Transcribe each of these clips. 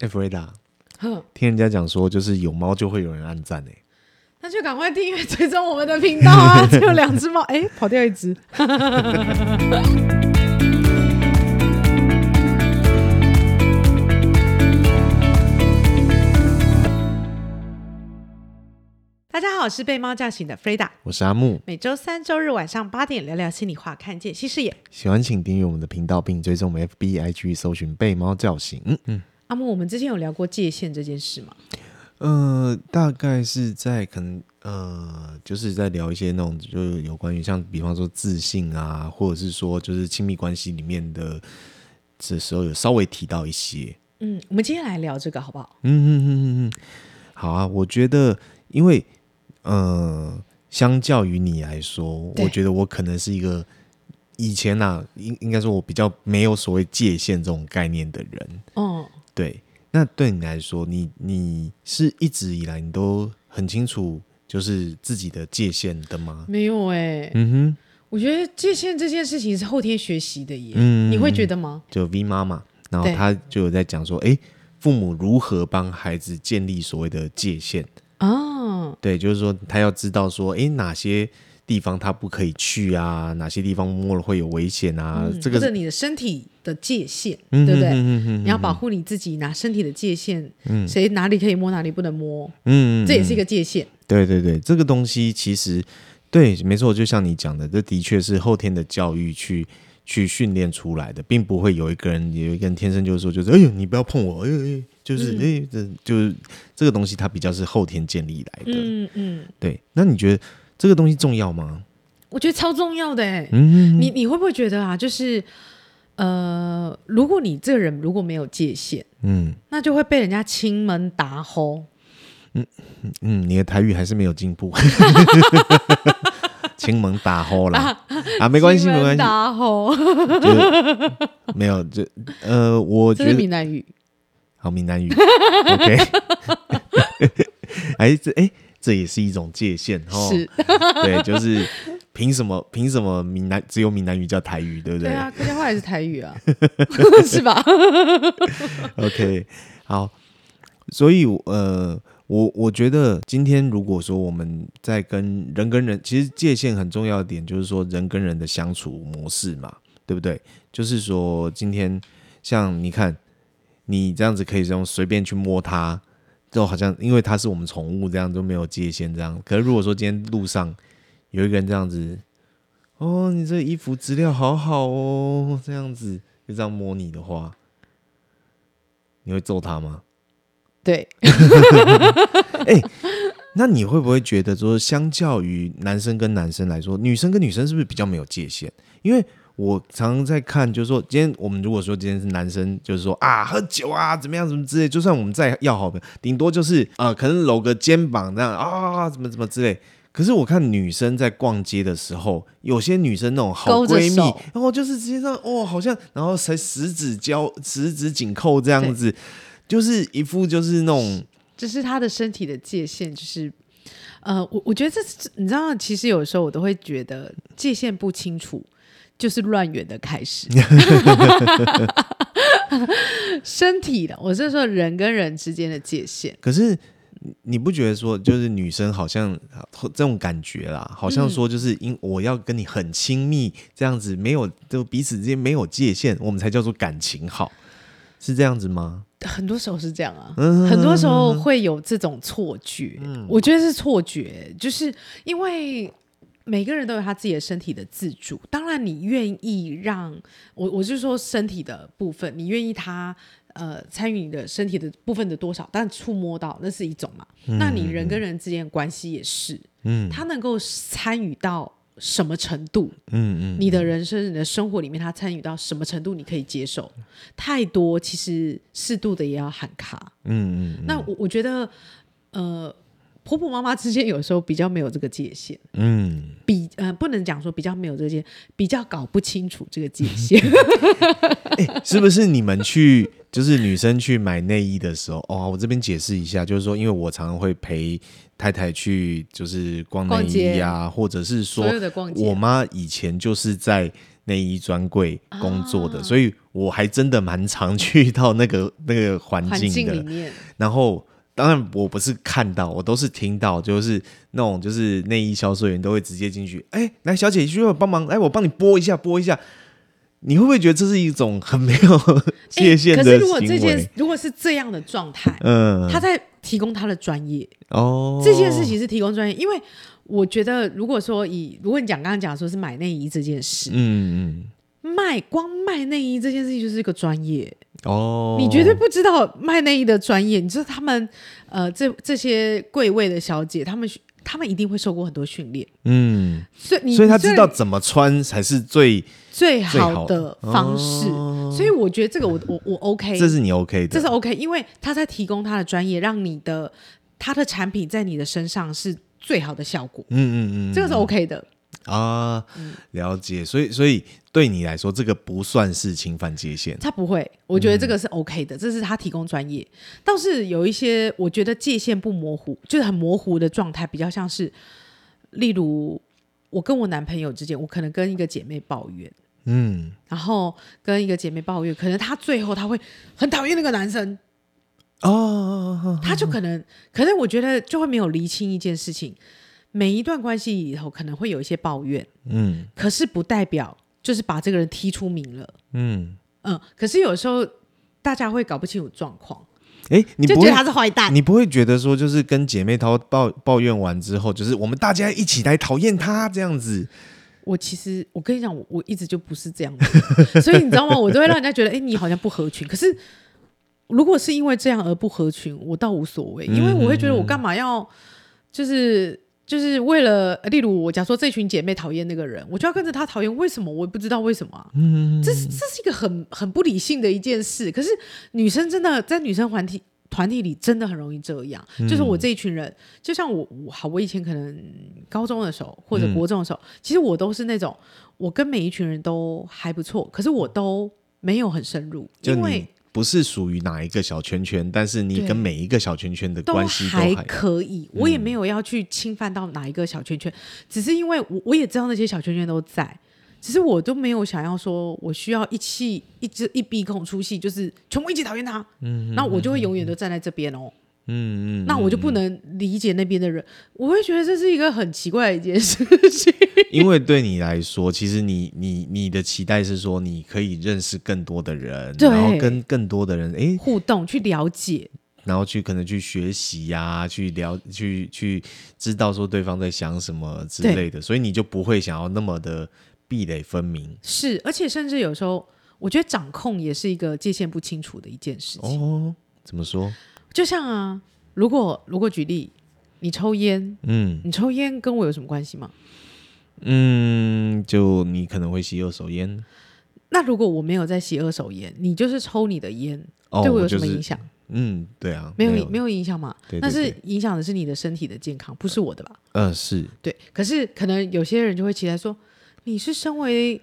欸，Freda，哼，听人家讲说，就是有猫就会有人按赞哎，那就赶快订阅追踪我们的频道啊！只有两只猫，哎、欸，跑掉一只。大家好，我是被猫叫醒的 Freda，我是阿木，每周三、周日晚上八点聊聊心里话，看见新视野。喜欢请订阅我们的频道，并追踪我们 FB、IG，搜寻被猫叫醒。嗯嗯。阿木，我们之前有聊过界限这件事吗？呃，大概是在可能呃，就是在聊一些那种，就是有关于像比方说自信啊，或者是说就是亲密关系里面的这时候有稍微提到一些。嗯，我们今天来聊这个好不好？嗯嗯嗯嗯嗯，好啊。我觉得，因为呃，相较于你来说，我觉得我可能是一个以前啊，应应该说我比较没有所谓界限这种概念的人。哦。对，那对你来说，你你是一直以来你都很清楚，就是自己的界限的吗？没有哎、欸，嗯哼，我觉得界限这件事情是后天学习的耶，嗯，你会觉得吗？就 V 妈妈，然后她就有在讲说，哎，父母如何帮孩子建立所谓的界限啊、哦？对，就是说他要知道说，哎，哪些。地方他不可以去啊？哪些地方摸了会有危险啊？嗯、这个是你的身体的界限，嗯、对不对？你要保护你自己，拿身体的界限，嗯、谁哪里可以摸，哪里不能摸，嗯，这也是一个界限。对对对，这个东西其实对，没错，就像你讲的，这的确是后天的教育去去训练出来的，并不会有一个人有一个人天生就是说，就是哎呦，你不要碰我，哎哎，就是哎，这、嗯、就是这个东西，它比较是后天建立来的。嗯嗯，对。那你觉得？这个东西重要吗？我觉得超重要的哎、嗯，你你会不会觉得啊？就是呃，如果你这个人如果没有界限，嗯，那就会被人家亲门打吼。嗯嗯，你的台语还是没有进步。亲门打吼啦啊，啊，没关系没关系，打吼，没有就呃，我觉得闽南语，好闽南语，OK，哎这哎。这也是一种界限，哈，是，对，就是凭什么？凭什么闽南只有闽南语叫台语，对不对？对啊，客家话也是台语啊，是吧？OK，好，所以呃，我我觉得今天如果说我们在跟人跟人，其实界限很重要的点就是说人跟人的相处模式嘛，对不对？就是说今天像你看，你这样子可以这样随便去摸它。就好像因为它是我们宠物，这样都没有界限，这样。可是如果说今天路上有一个人这样子，哦，你这衣服质量好好哦，这样子就这样摸你的话，你会揍他吗？对。哎、欸，那你会不会觉得说，相较于男生跟男生来说，女生跟女生是不是比较没有界限？因为我常常在看，就是说，今天我们如果说今天是男生，就是说啊，喝酒啊，怎么样，怎么之类，就算我们再要好的，顶多就是啊、呃，可能搂个肩膀这样啊，怎么怎么之类。可是我看女生在逛街的时候，有些女生那种好闺蜜，然后就是直接这样哦，好像然后才十指交，十指紧扣这样子，就是一副就是那种，就是她的身体的界限，就是呃，我我觉得这是你知道，其实有时候我都会觉得界限不清楚。就是乱源的开始，身体的，我是说人跟人之间的界限。可是你不觉得说，就是女生好像这种感觉啦，好像说就是因我要跟你很亲密这样子，没有就彼此之间没有界限，我们才叫做感情好，是这样子吗？很多时候是这样啊，很多时候会有这种错觉，我觉得是错觉，就是因为。每个人都有他自己的身体的自主，当然你愿意让我，我是说身体的部分，你愿意他呃参与你的身体的部分的多少，但触摸到那是一种嘛，嗯，那你人跟人之间的关系也是，嗯，他能够参与到什么程度，嗯嗯，你的人生、你的生活里面，他参与到什么程度，你可以接受，太多其实适度的也要喊卡，嗯嗯，那我我觉得呃。婆婆妈妈之间有时候比较没有这个界限，嗯，比呃不能讲说比较没有这个界限，比较搞不清楚这个界限。欸、是不是你们去就是女生去买内衣的时候，哦，我这边解释一下，就是说，因为我常常会陪太太去就是逛内衣啊，或者是说，我妈以前就是在内衣专柜工作的，啊、所以我还真的蛮常去到那个那个环境的。境。然后，当然我不是看到，我都是听到，就是那种就是内衣销售员都会直接进去，哎，来小姐需要帮忙，哎，我帮你拨一下，拨一下。你会不会觉得这是一种很没有界限？可是如果这件如果是这样的状态，嗯，他在提供他的专业。哦，这件事情是提供专业，因为我觉得如果说以如果你讲刚刚讲说是买内衣这件事，嗯嗯，卖光卖内衣这件事情就是一个专业哦，你绝对不知道卖内衣的专业，你知道他们呃这这些柜位的小姐，他们他们一定会受过很多训练，嗯，所以你所以他知道怎么穿才是最。最好的。方式，哦、所以我觉得这个我我我 OK，这是你 OK 的，这是 OK，因为他在提供他的专业，让你的他的产品在你的身上是最好的效果。嗯嗯嗯，这个是 OK 的。啊，了解。所以所以对你来说，这个不算是侵犯界限，他不会。我觉得这个是 OK 的，嗯、这是他提供专业。倒是有一些我觉得界限不模糊，就是很模糊的状态，比较像是，例如我跟我男朋友之间，我可能跟一个姐妹抱怨。嗯，然后跟一个姐妹抱怨，可能她最后她会很讨厌那个男生哦，他就可能，可能我觉得就会没有厘清一件事情，每一段关系里头可能会有一些抱怨，嗯，可是不代表就是把这个人踢出名了，嗯。嗯，可是有时候大家会搞不清楚状况，哎，你不会就觉得他是坏蛋，你不会觉得说就是跟姐妹淘抱抱怨完之后，就是我们大家一起来讨厌他这样子。我其实，我跟你讲，我我一直就不是这样的，所以你知道吗？我都会让人家觉得，哎、欸，你好像不合群。可是，如果是因为这样而不合群，我倒无所谓，因为我会觉得，我干嘛要，就是就是为了，例如我假说这群姐妹讨厌那个人，我就要跟着她讨厌，为什么？我也不知道为什么、啊。嗯，这是这是一个很很不理性的一件事。可是女生真的在女生团体。团体里真的很容易这样，嗯、就是我这一群人，就像我，我好，我以前可能高中的时候或者国中的时候，嗯、其实我都是那种，我跟每一群人都还不错，可是我都没有很深入，因为不是属于哪一个小圈圈，但是你跟每一个小圈圈的关系都还可以，我也没有要去侵犯到哪一个小圈圈，嗯、只是因为我我也知道那些小圈圈都在。只是我都没有想要说，我需要一气一支一鼻孔出气，就是全部一起讨厌他。嗯，那我就会永远都站在这边哦。嗯嗯嗯，那我就不能理解那边的人，我会觉得这是一个很奇怪的一件事情。因为对你来说，其实你你你的期待是说，你可以认识更多的人，然后跟更多的人哎互动，去了解，然后去可能去学习呀、啊，去了去去知道说对方在想什么之类的，所以你就不会想要那么的。壁垒分明是，而且甚至有时候，我觉得掌控也是一个界限不清楚的一件事情。哦，怎么说？就像啊，如果如果举例，你抽烟，嗯，你抽烟跟我有什么关系吗？嗯，就你可能会吸二手烟。那如果我没有在吸二手烟，你就是抽你的烟，哦、对我有什么影响？嗯，对啊，没有没有，没有影响嘛？对对对，但是影响的是你的身体的健康，不是我的吧？嗯、呃，是对。可是可能有些人就会期待说。你是身为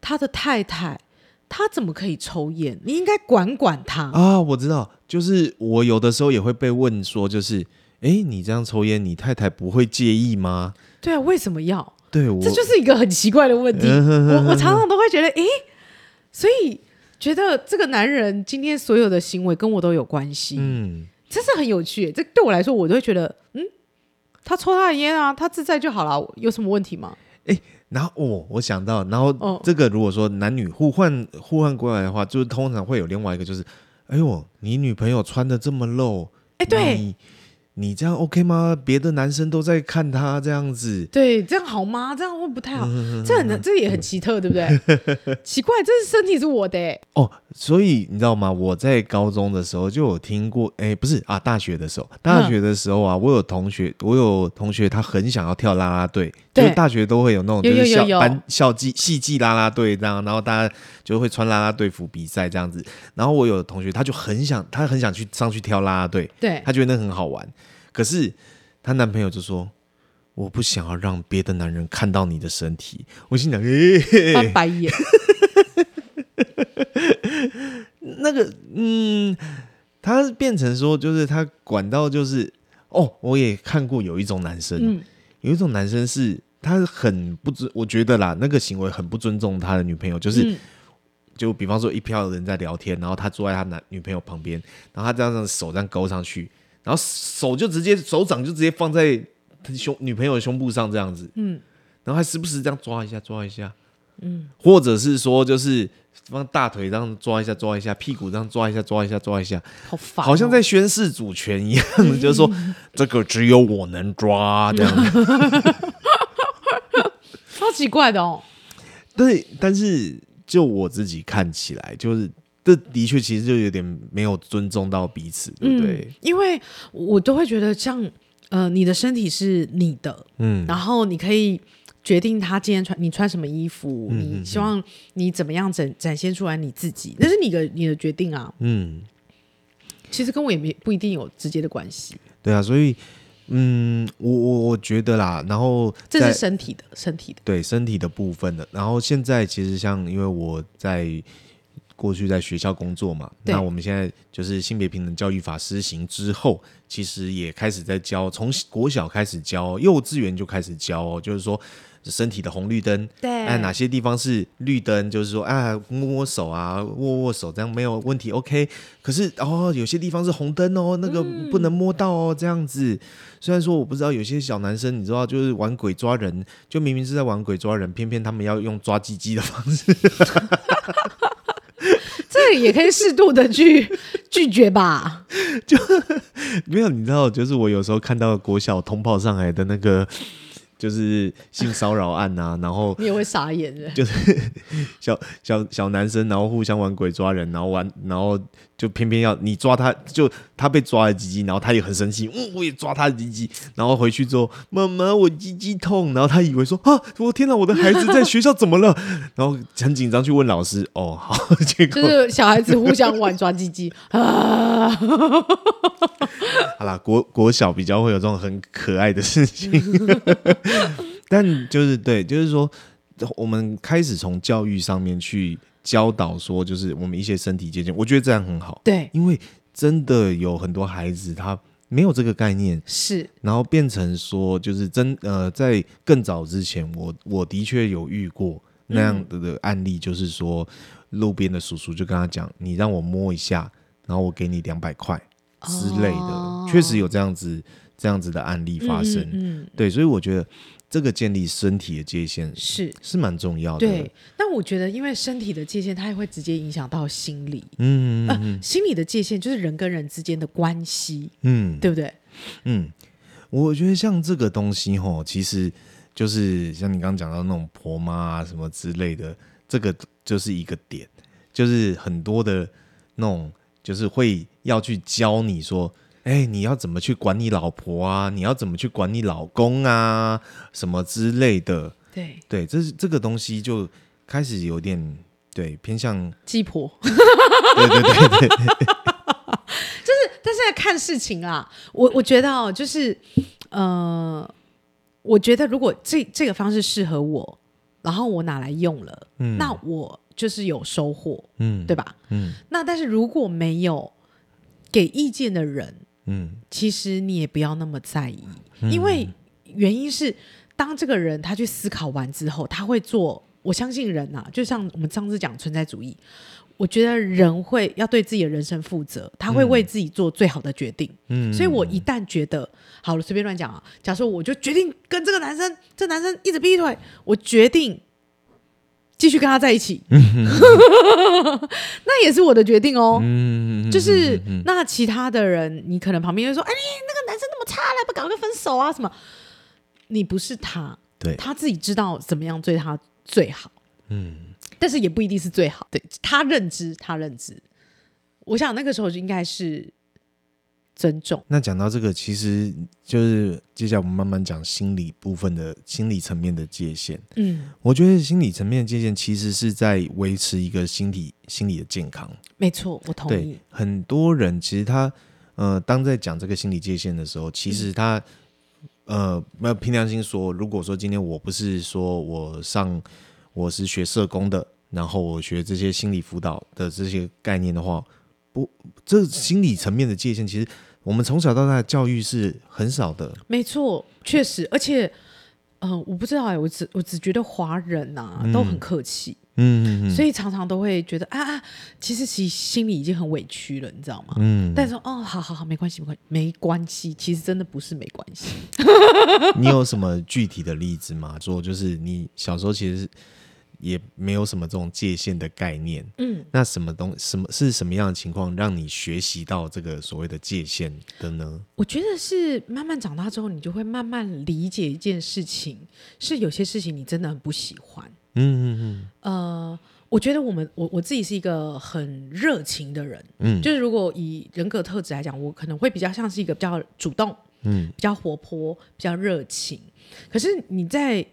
他的太太，他怎么可以抽烟？你应该管管他啊！我知道，就是我有的时候也会被问说，就是哎，你这样抽烟，你太太不会介意吗？对啊，为什么要？对，我这就是一个很奇怪的问题。我我常常都会觉得，哎，所以觉得这个男人今天所有的行为跟我都有关系。嗯，这是很有趣。这对我来说，我都会觉得，嗯，他抽他的烟啊，他自在就好了，有什么问题吗？哎。然后哦，我想到，然后这个如果说男女互换互换过来的话，就是通常会有另外一个，就是，哎呦，你女朋友穿的这么露，哎，对。你这样 OK 吗？别的男生都在看他这样子，对，这样好吗？这样会不太好，嗯、这很这也很奇特，对不对？奇怪，这是身体是我的哦，所以你知道吗？我在高中的时候就有听过，哎，不是啊，大学的时候，大学的时候啊，嗯、我有同学，我有同学，他很想要跳啦啦队，对。就是大学都会有那种就是校班校际系际啦啦队这样，然后大家就会穿啦啦队服比赛这样子，然后我有同学，他就很想，他很想去上去跳啦啦队，对，他觉得那很好玩。可是她男朋友就说：“我不想要让别的男人看到你的身体。”我心想：“欸、翻白眼。”那个，嗯，他变成说，就是他管到就是哦，我也看过有一种男生，嗯、有一种男生是他很不尊，我觉得啦，那个行为很不尊重他的女朋友，就是。嗯就比方说，一票人在聊天，然后他坐在他男女朋友旁边，然后他这样子手这样勾上去，然后手就直接手掌就直接放在他胸女朋友的胸部上这样子，嗯，然后还时不时这样抓一下抓一下，嗯，或者是说就是放大腿这样抓一下抓一下，屁股这样抓一下抓一下抓一下，好烦哦，好像在宣誓主权一样，就是说这个只有我能抓这样。子，超奇怪的哦，对，但是。就我自己看起来，就是这的确其实就有点没有尊重到彼此，对不对？嗯，因为我都会觉得，像呃，你的身体是你的，嗯，然后你可以决定他今天穿你穿什么衣服，嗯，你希望你怎么样展展现出来你自己，那是你的你的决定啊，嗯，其实跟我也没不一定有直接的关系，对啊，所以。嗯，我我我觉得啦，然后这是身体的，身体的，对身体的部分的。然后现在其实像，因为我在过去在学校工作嘛，那我们现在就是性别平等教育法施行之后，其实也开始在教，从国小开始教，幼稚园就开始教哦，就是说。身体的红绿灯，对，哎，哪些地方是绿灯？就是说，啊，摸摸手啊，握握手，这样没有问题，OK。可是哦，有些地方是红灯哦，那个不能摸到哦，这样子。嗯、虽然说我不知道有些小男生，你知道，就是玩鬼抓人，就明明是在玩鬼抓人，偏偏他们要用抓鸡鸡的方式。这也可以适度的去 拒绝吧。就 没有，你知道，就是我有时候看到国小通报上来的那个。就是性骚扰案呐、啊，然后你也会傻眼的，就是小小小男生，然后互相玩鬼抓人，然后玩，然后就偏偏要你抓他，就他被抓了鸡鸡，然后他也很生气，嗯，我也抓他的鸡鸡，然后回去之后，妈妈我鸡鸡痛，然后他以为说啊，我天哪，我的孩子在学校怎么了？然后很紧张去问老师，哦，好，结果就是小孩子互相玩抓鸡鸡啊，好啦，国国小比较会有这种很可爱的事情。但就是对，就是说，我们开始从教育上面去教导说，就是我们一些身体界限，我觉得这样很好。对，因为真的有很多孩子他没有这个概念，是，然后变成说，就是真呃，在更早之前，我我的确有遇过那样的的案例，就是说，路边的叔叔就跟他讲，你让我摸一下，然后我给你两百块之类的，哦，确实有这样子。这样子的案例发生，嗯，嗯，对，所以我觉得这个建立身体的界限是是蛮重要的。对，但我觉得因为身体的界限，它也会直接影响到心理，嗯，嗯，嗯，呃，心理的界限就是人跟人之间的关系，嗯，对不对？嗯，我觉得像这个东西吼，其实就是像你刚刚讲到那种婆妈啊什么之类的，这个就是一个点，就是很多的那种，就是会要去教你说。哎，你要怎么去管你老婆啊？你要怎么去管你老公啊？什么之类的？对对，这是这个东西就开始有点对偏向鸡婆。对对对对，就是但是要看事情啊。我我觉得哦，就是呃，我觉得如果这这个方式适合我，然后我拿来用了，嗯，那我就是有收获，嗯，对吧？嗯，那但是如果没有给意见的人。嗯，其实你也不要那么在意，嗯，因为原因是，当这个人他去思考完之后，他会做。我相信人啊，就像我们上次讲存在主义，我觉得人会要对自己的人生负责，他会为自己做最好的决定。嗯，所以我一旦觉得好了，随便乱讲啊，假设我就决定跟这个男生，这男生一直劈腿，我决定。继续跟他在一起，那也是我的决定哦。就是那其他的人，你可能旁边就说：“哎，那个男生那么差，来不搞个分手啊？什么？”你不是他，对，他自己知道怎么样对他最好。嗯，但是也不一定是最好。对，他认知，他认知。我想那个时候就应该是。尊重。那讲到这个，其实就是接下来我们慢慢讲心理部分的心理层面的界限。嗯，我觉得心理层面的界限其实是在维持一个心理心理的健康。没错，我同意。对，很多人其实他呃，当在讲这个心理界限的时候，其实他、嗯、呃，凭良心说，如果说今天我不是说我上我是学社工的，然后我学这些心理辅导的这些概念的话，不，这心理层面的界限其实。我们从小到大的教育是很少的，没错，确实，而且嗯、呃，我不知道哎、欸，我只我只觉得华人呐、啊、都很客气。嗯嗯嗯，所以常常都会觉得啊啊，其实其实心里已经很委屈了，你知道吗？嗯，但是说哦，好好好，没关系，没关系，没关系。其实真的不是没关系。你有什么具体的例子吗？说就是你小时候其实也没有什么这种界限的概念。嗯，那什么东什么是什么样的情况让你学习到这个所谓的界限的呢？我觉得是慢慢长大之后，你就会慢慢理解一件事情，是有些事情你真的很不喜欢。嗯嗯嗯，呃，我觉得我们我我自己是一个很热情的人，嗯，就是如果以人格特质来讲，我可能会比较像是一个比较主动，嗯，比较活泼，比较热情。可是你在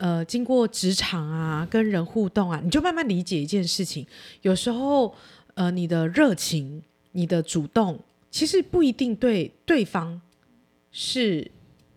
呃经过职场啊，跟人互动啊，你就慢慢理解一件事情，有时候呃你的热情、你的主动，其实不一定对对方是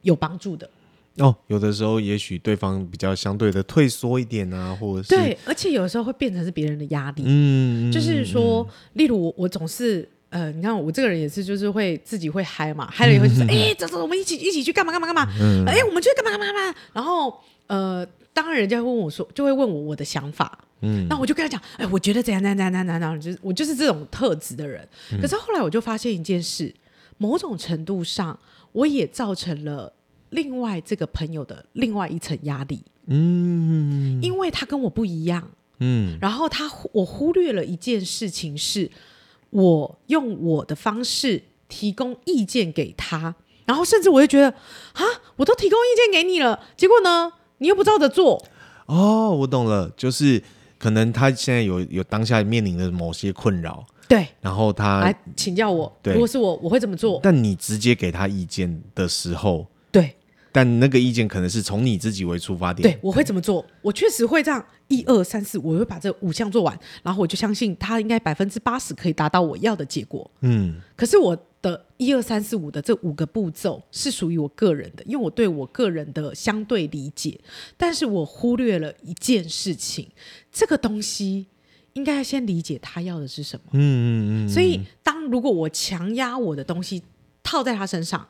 有帮助的。哦，有的时候也许对方比较相对的退缩一点啊，或者是对，而且有时候会变成是别人的压力。嗯，就是说，嗯、例如我，我总是呃，你看我这个人也是，就是会自己会嗨嘛，嗨了以后就说，哎、嗯，走走，我们一起一起去干嘛干嘛干嘛，哎、嗯欸，我们去干嘛干嘛干嘛。然后呃，当然人家会问我说，就会问我我的想法，嗯，那我就跟他讲，哎，我觉得怎样怎样怎样怎样怎样，就是我就是这种特质的人。可是后来我就发现一件事，某种程度上，我也造成了。另外，这个朋友的另外一层压力，嗯，因为他跟我不一样，嗯，然后他我忽略了一件事情，是我用我的方式提供意见给他，然后甚至我就觉得啊，我都提供意见给你了，结果呢，你又不照着做。哦，我懂了，就是可能他现在有有当下面临的某些困扰，对，然后他来请教我，对，如果是我，我会怎么做？但你直接给他意见的时候，对。但那个意见可能是从你自己为出发点。对，我会怎么做？我确实会这样，一二三四，我会把这五项做完，然后我就相信他应该百分之八十可以达到我要的结果。嗯，可是我的一二三四五的这五个步骤是属于我个人的，因为我对我个人的相对理解，但是我忽略了一件事情，这个东西应该要先理解他要的是什么。嗯嗯嗯。所以，当如果我强压我的东西套在他身上。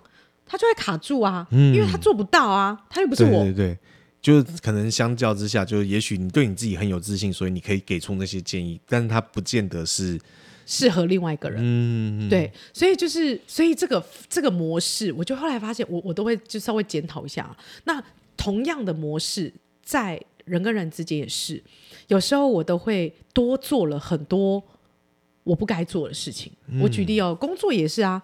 他就会卡住啊，嗯，因为他做不到啊，他又不是我。对对对，就可能相较之下，就是也许你对你自己很有自信，所以你可以给出那些建议，但是他不见得是适合另外一个人。嗯，对，所以就是，所以这个这个模式，我就后来发现，我我都会就稍微检讨一下。那同样的模式，在人跟人之间也是，有时候我都会多做了很多。我不该做的事情，我举例哦，工作也是啊，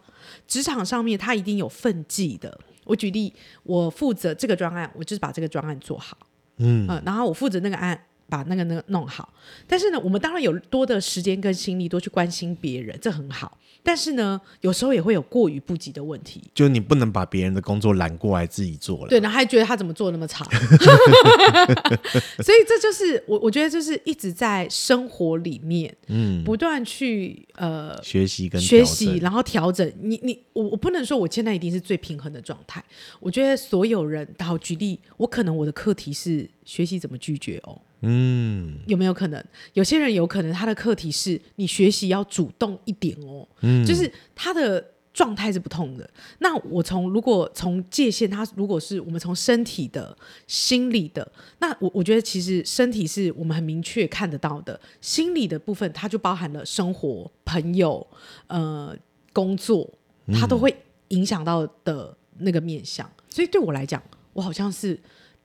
职场上面他一定有分际的。我举例，我负责这个专案，我就是把这个专案做好，嗯，呃，然后我负责那个案。把那个那个弄好，但是呢，我们当然有多的时间跟心力多去关心别人，这很好。但是呢，有时候也会有过于不及的问题，就你不能把别人的工作揽过来自己做了。对，然后还觉得他怎么做那么差，所以这就是我我觉得就是一直在生活里面，嗯，不断去呃学习跟学习，然后调整。你你我我不能说我现在一定是最平衡的状态。我觉得所有人，好举例，我可能我的课题是学习怎么拒绝哦。嗯，有没有可能？有些人有可能他的课题是你学习要主动一点哦，嗯，就是他的状态是不同的。那我从如果从界限，他如果是我们从身体的、心理的，那我我觉得其实身体是我们很明确看得到的，心理的部分它就包含了生活、朋友、呃工作，它都会影响到的那个面向。所以对我来讲，我好像是。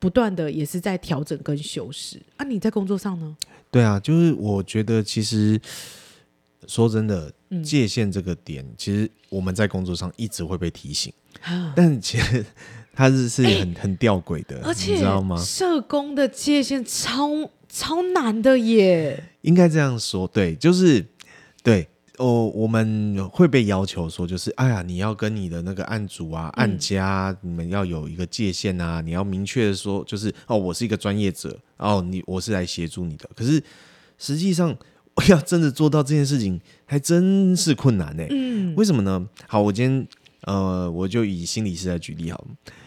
不断的也是在调整跟修饰啊！你在工作上呢？对啊，就是我觉得其实说真的，界限这个点，嗯、其实我们在工作上一直会被提醒，啊、但其实它是是很、欸、很吊诡的，而且你知道吗？社工的界限超超难的耶，应该这样说，对，就是对。哦，我们会被要求说，就是哎呀，你要跟你的那个案主啊、案家，嗯、你们要有一个界限啊，你要明确的说，就是哦，我是一个专业者，哦，你我是来协助你的。可是实际上，我要真的做到这件事情，还真是困难呢。嗯，为什么呢？好，我今天呃，我就以心理师来举例好了，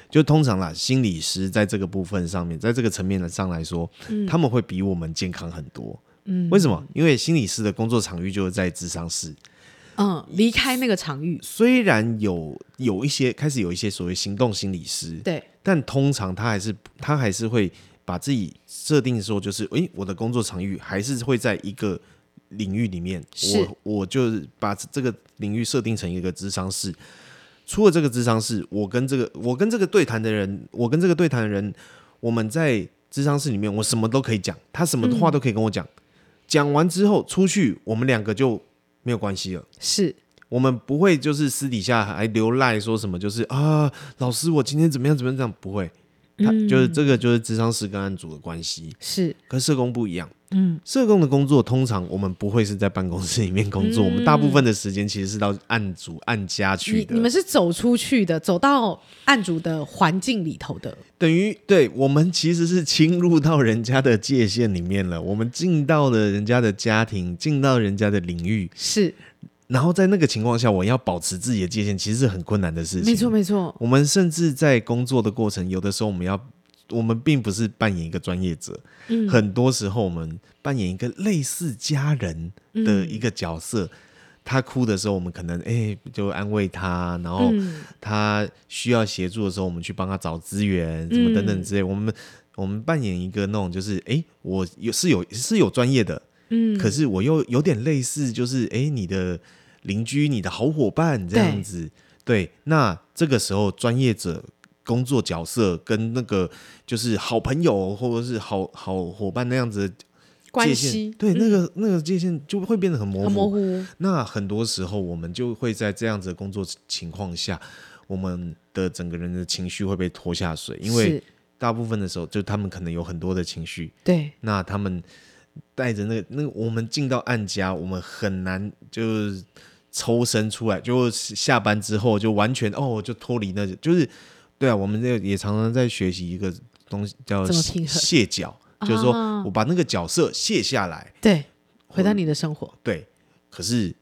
就通常啦，心理师在这个部分上面，在这个层面上来说，嗯、他们会比我们健康很多。嗯，为什么？因为心理师的工作场域就是在智商室，嗯，离开那个场域。虽然有有一些开始有一些所谓行动心理师，对，但通常他还是他还是会把自己设定说，就是诶，我的工作场域还是会在一个领域里面，我我就把这个领域设定成一个智商室。出了这个智商室，我跟这个我跟这个对谈的人，我跟这个对谈的人，我们在智商室里面，我什么都可以讲，他什么话都可以跟我讲。讲、嗯、完之后出去，我们两个就没有关系了。是我们不会就是私底下还留赖说什么，就是啊，老师我今天怎么样怎么样这样，不会。他就是这个就是智商师跟案主的关系，是跟社工不一样。嗯，社工的工作通常我们不会是在办公室里面工作，嗯、我们大部分的时间其实是到案主案家去的。你，你们是走出去的，走到案主的环境里头的，等于对我们其实是侵入到人家的界限里面了。我们进到了人家的家庭，进到人家的领域，是。然后在那个情况下，我要保持自己的界限，其实是很困难的事情。没错，没错。我们甚至在工作的过程，有的时候我们要。我们并不是扮演一个专业者，嗯，很多时候我们扮演一个类似家人的一个角色。嗯、他哭的时候，我们可能哎、欸、就安慰他，然后他需要协助的时候，我们去帮他找资源，什么等等之类。我们我们扮演一个那种就是哎、欸，我有是有是有专业的，嗯，可是我又有点类似，就是哎、欸，你的邻居、你的好伙伴这样子。对，对，那这个时候专业者。工作角色跟那个就是好朋友或者是好好伙伴那样子的界限，对，那个那个界限就会变得很模糊。模糊。那很多时候我们就会在这样子的工作情况下，我们的整个人的情绪会被拖下水，因为大部分的时候就他们可能有很多的情绪。对。那他们带着那个那个，我们进到暗家，我们很难就是抽身出来，就下班之后就完全哦，就脱离那，就是。对啊，我们这个也常常在学习一个东西叫卸脚，就是说我把那个角色卸下来，对，回到你的生活。对，可是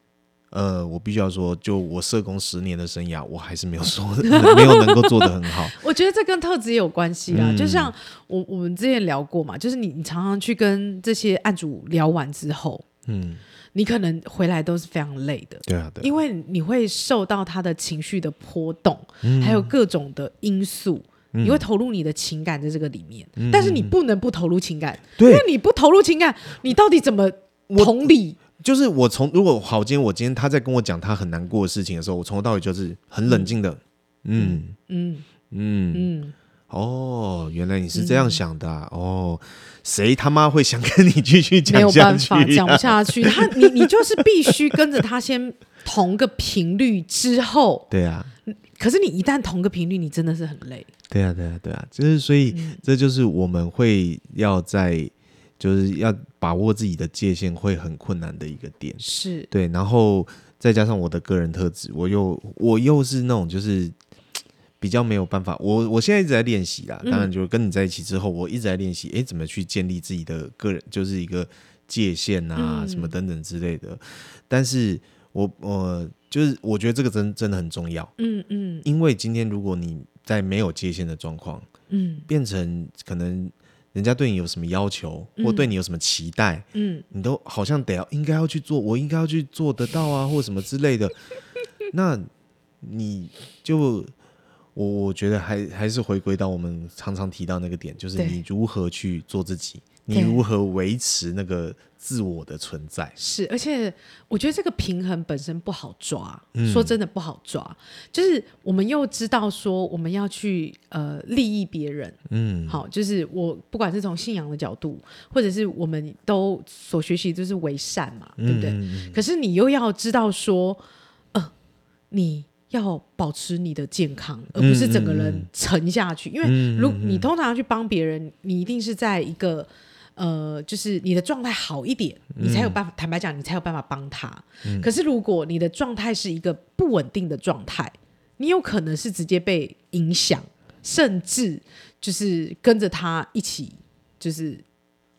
呃，我必须要说，就我社工十年的生涯，我还是没有说没有能够做得很好。我觉得这跟特质也有关系啊，嗯、就像我我们之前聊过嘛，就是你你常常去跟这些案主聊完之后，嗯。你可能回来都是非常累的，对啊，对，因为你会受到他的情绪的波动，嗯、还有各种的因素，嗯、你会投入你的情感在这个里面，嗯、但是你不能不投入情感，对因为你不投入情感，你到底怎么同理？就是我从如果好，今天我今天他在跟我讲他很难过的事情的时候，我从头到尾就是很冷静的，嗯嗯嗯嗯。嗯哦，原来你是这样想的、啊嗯、哦！谁他妈会想跟你继续讲下去、啊？没有办法讲不下去。他，你你就是必须跟着他先同个频率之后，对啊。可是你一旦同个频率，你真的是很累。对啊，对啊，对啊，就是所以，嗯、这就是我们会要在，就是要把握自己的界限，会很困难的一个点。是对，然后再加上我的个人特质，我又我又是那种就是。比较没有办法，我我现在一直在练习啦。当然，就是跟你在一起之后，我一直在练习，哎，怎么去建立自己的个人，就是一个界限啊，什么等等之类的。但是我我就是我觉得这个真真的很重要。嗯嗯，因为今天如果你在没有界限的状况，嗯，变成可能人家对你有什么要求，或对你有什么期待，嗯，你都好像得要应该要去做，我应该要去做得到啊，或什么之类的，那你就。我我觉得还还是回归到我们常常提到那个点，就是你如何去做自己，对你如何维持那个自我的存在。是，而且我觉得这个平衡本身不好抓，嗯、说真的不好抓。就是我们又知道说我们要去呃利益别人，嗯，好，就是我不管是从信仰的角度，或者是我们都所学习就是为善嘛，对不对？嗯、可是你又要知道说，呃，你。要保持你的健康，而不是整个人沉下去。因为如你通常要去帮别人，你一定是在一个呃，就是你的状态好一点，你才有办法。嗯、坦白讲，你才有办法帮他。嗯、可是如果你的状态是一个不稳定的状态，你有可能是直接被影响，甚至就是跟着他一起，就是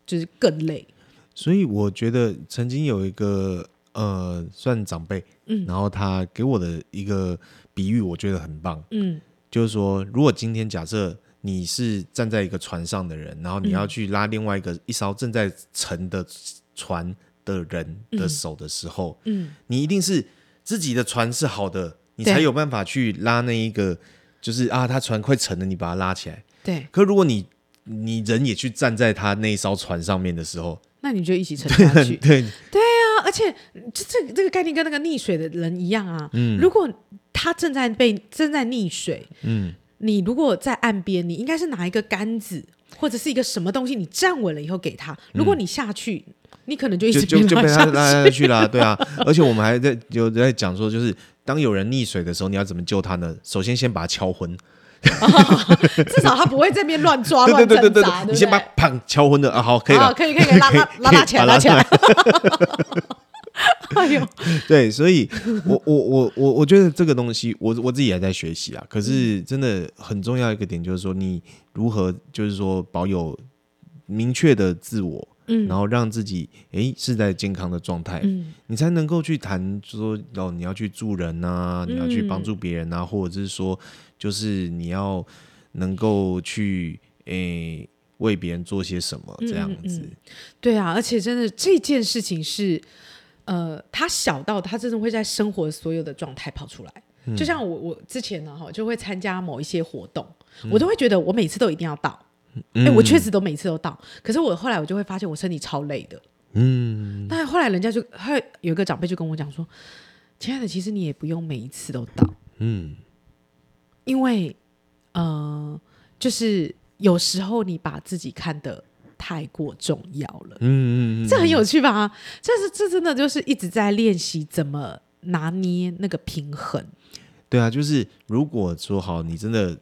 就是更累。所以我觉得曾经有一个。呃，算长辈，嗯，然后他给我的一个比喻，我觉得很棒，嗯，就是说，如果今天假设你是站在一个船上的人，然后你要去拉另外一个一艘正在沉的船的人的手的时候，嗯，你一定是自己的船是好的，你才有办法去拉那一个，就是啊，他船快沉了，你把它拉起来。对。可如果你你人也去站在他那一艘船上面的时候，那你就一起沉下去。对对啊，而且这这这个概念跟那个溺水的人一样啊。嗯。如果他正在被正在溺水，嗯，你如果在岸边，你应该是拿一个杆子或者是一个什么东西，你站稳了以后给他。如果你下去，嗯、你可能就一直就就被他拉下去了，对啊。而且我们还在有在讲说，就是当有人溺水的时候，你要怎么救他呢？首先先把他敲昏。至少他不会在那边乱抓 乱挣扎，对对对，你先把砰敲昏了啊，好，可以了，可以可以拉拉拉拉起来，拉起来。哎呦，对，所以我我我我我觉得这个东西，我我自己还在学习啊。可是真的很重要一个点，就是说你如何，就是说保有明确的自我。嗯，然后让自己诶是在健康的状态，嗯，你才能够去谈说哦，你要去助人啊，你要去帮助别人啊，嗯，或者是说，就是你要能够去诶为别人做些什么这样子。嗯嗯，对啊，而且真的这件事情是，呃，他小到他真的会在生活所有的状态跑出来。嗯，就像我我之前呢哈，就会参加某一些活动，嗯，我都会觉得我每次都一定要到。哎、欸，我确实都每次都到，可是我后来我就会发现我身体超累的。嗯，但后来人家就会有一个长辈就跟我讲说：“亲爱的，其实你也不用每一次都到。”嗯，因为呃，就是有时候你把自己看得太过重要了。嗯嗯，这很有趣吧？这是这真的就是一直在练习怎么拿捏那个平衡。对啊，就是如果说好，你真的。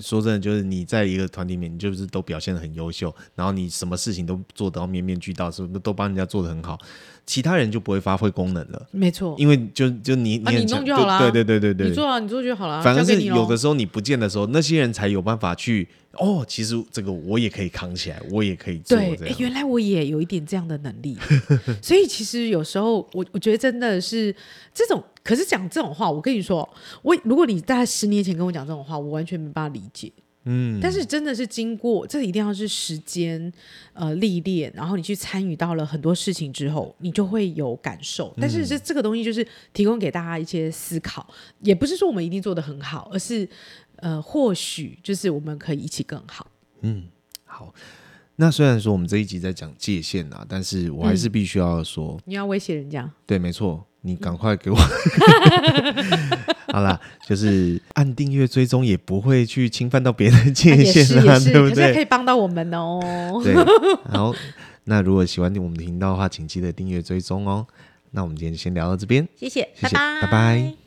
说真的，就是你在一个团体里面，你就是都表现的很优秀，然后你什么事情都做到面面俱到，是不是都帮人家做的很好？其他人就不会发挥功能了。没错，因为就就你你，你弄就好了，对对对对对，你做啊，你做就好了。反正是有的时候你不见的时候，那些人才有办法去哦，其实这个我也可以扛起来，我也可以做。对，哎，原来我也有一点这样的能力。所以其实有时候我我觉得真的是这种，可是讲这种话，我跟你说，我如果你在十年前跟我讲这种话，我完全没办法理解。嗯，但是真的是经过，这一定要是时间呃历练，然后你去参与到了很多事情之后，你就会有感受。但是这这个东西就是提供给大家一些思考，也不是说我们一定做得很好，而是呃或许就是我们可以一起更好。嗯，好。那虽然说我们这一集在讲界限啊，但是我还是必须要说，你要威胁人家？对，没错。你赶快给我好啦，就是按订阅追踪，也不会去侵犯到别人的界限啦，对不对？可以帮到我们哦。对，好，那如果喜欢我们的频道的话，请记得订阅追踪哦。那我们今天就先聊到这边，谢谢，谢谢，拜拜。拜拜。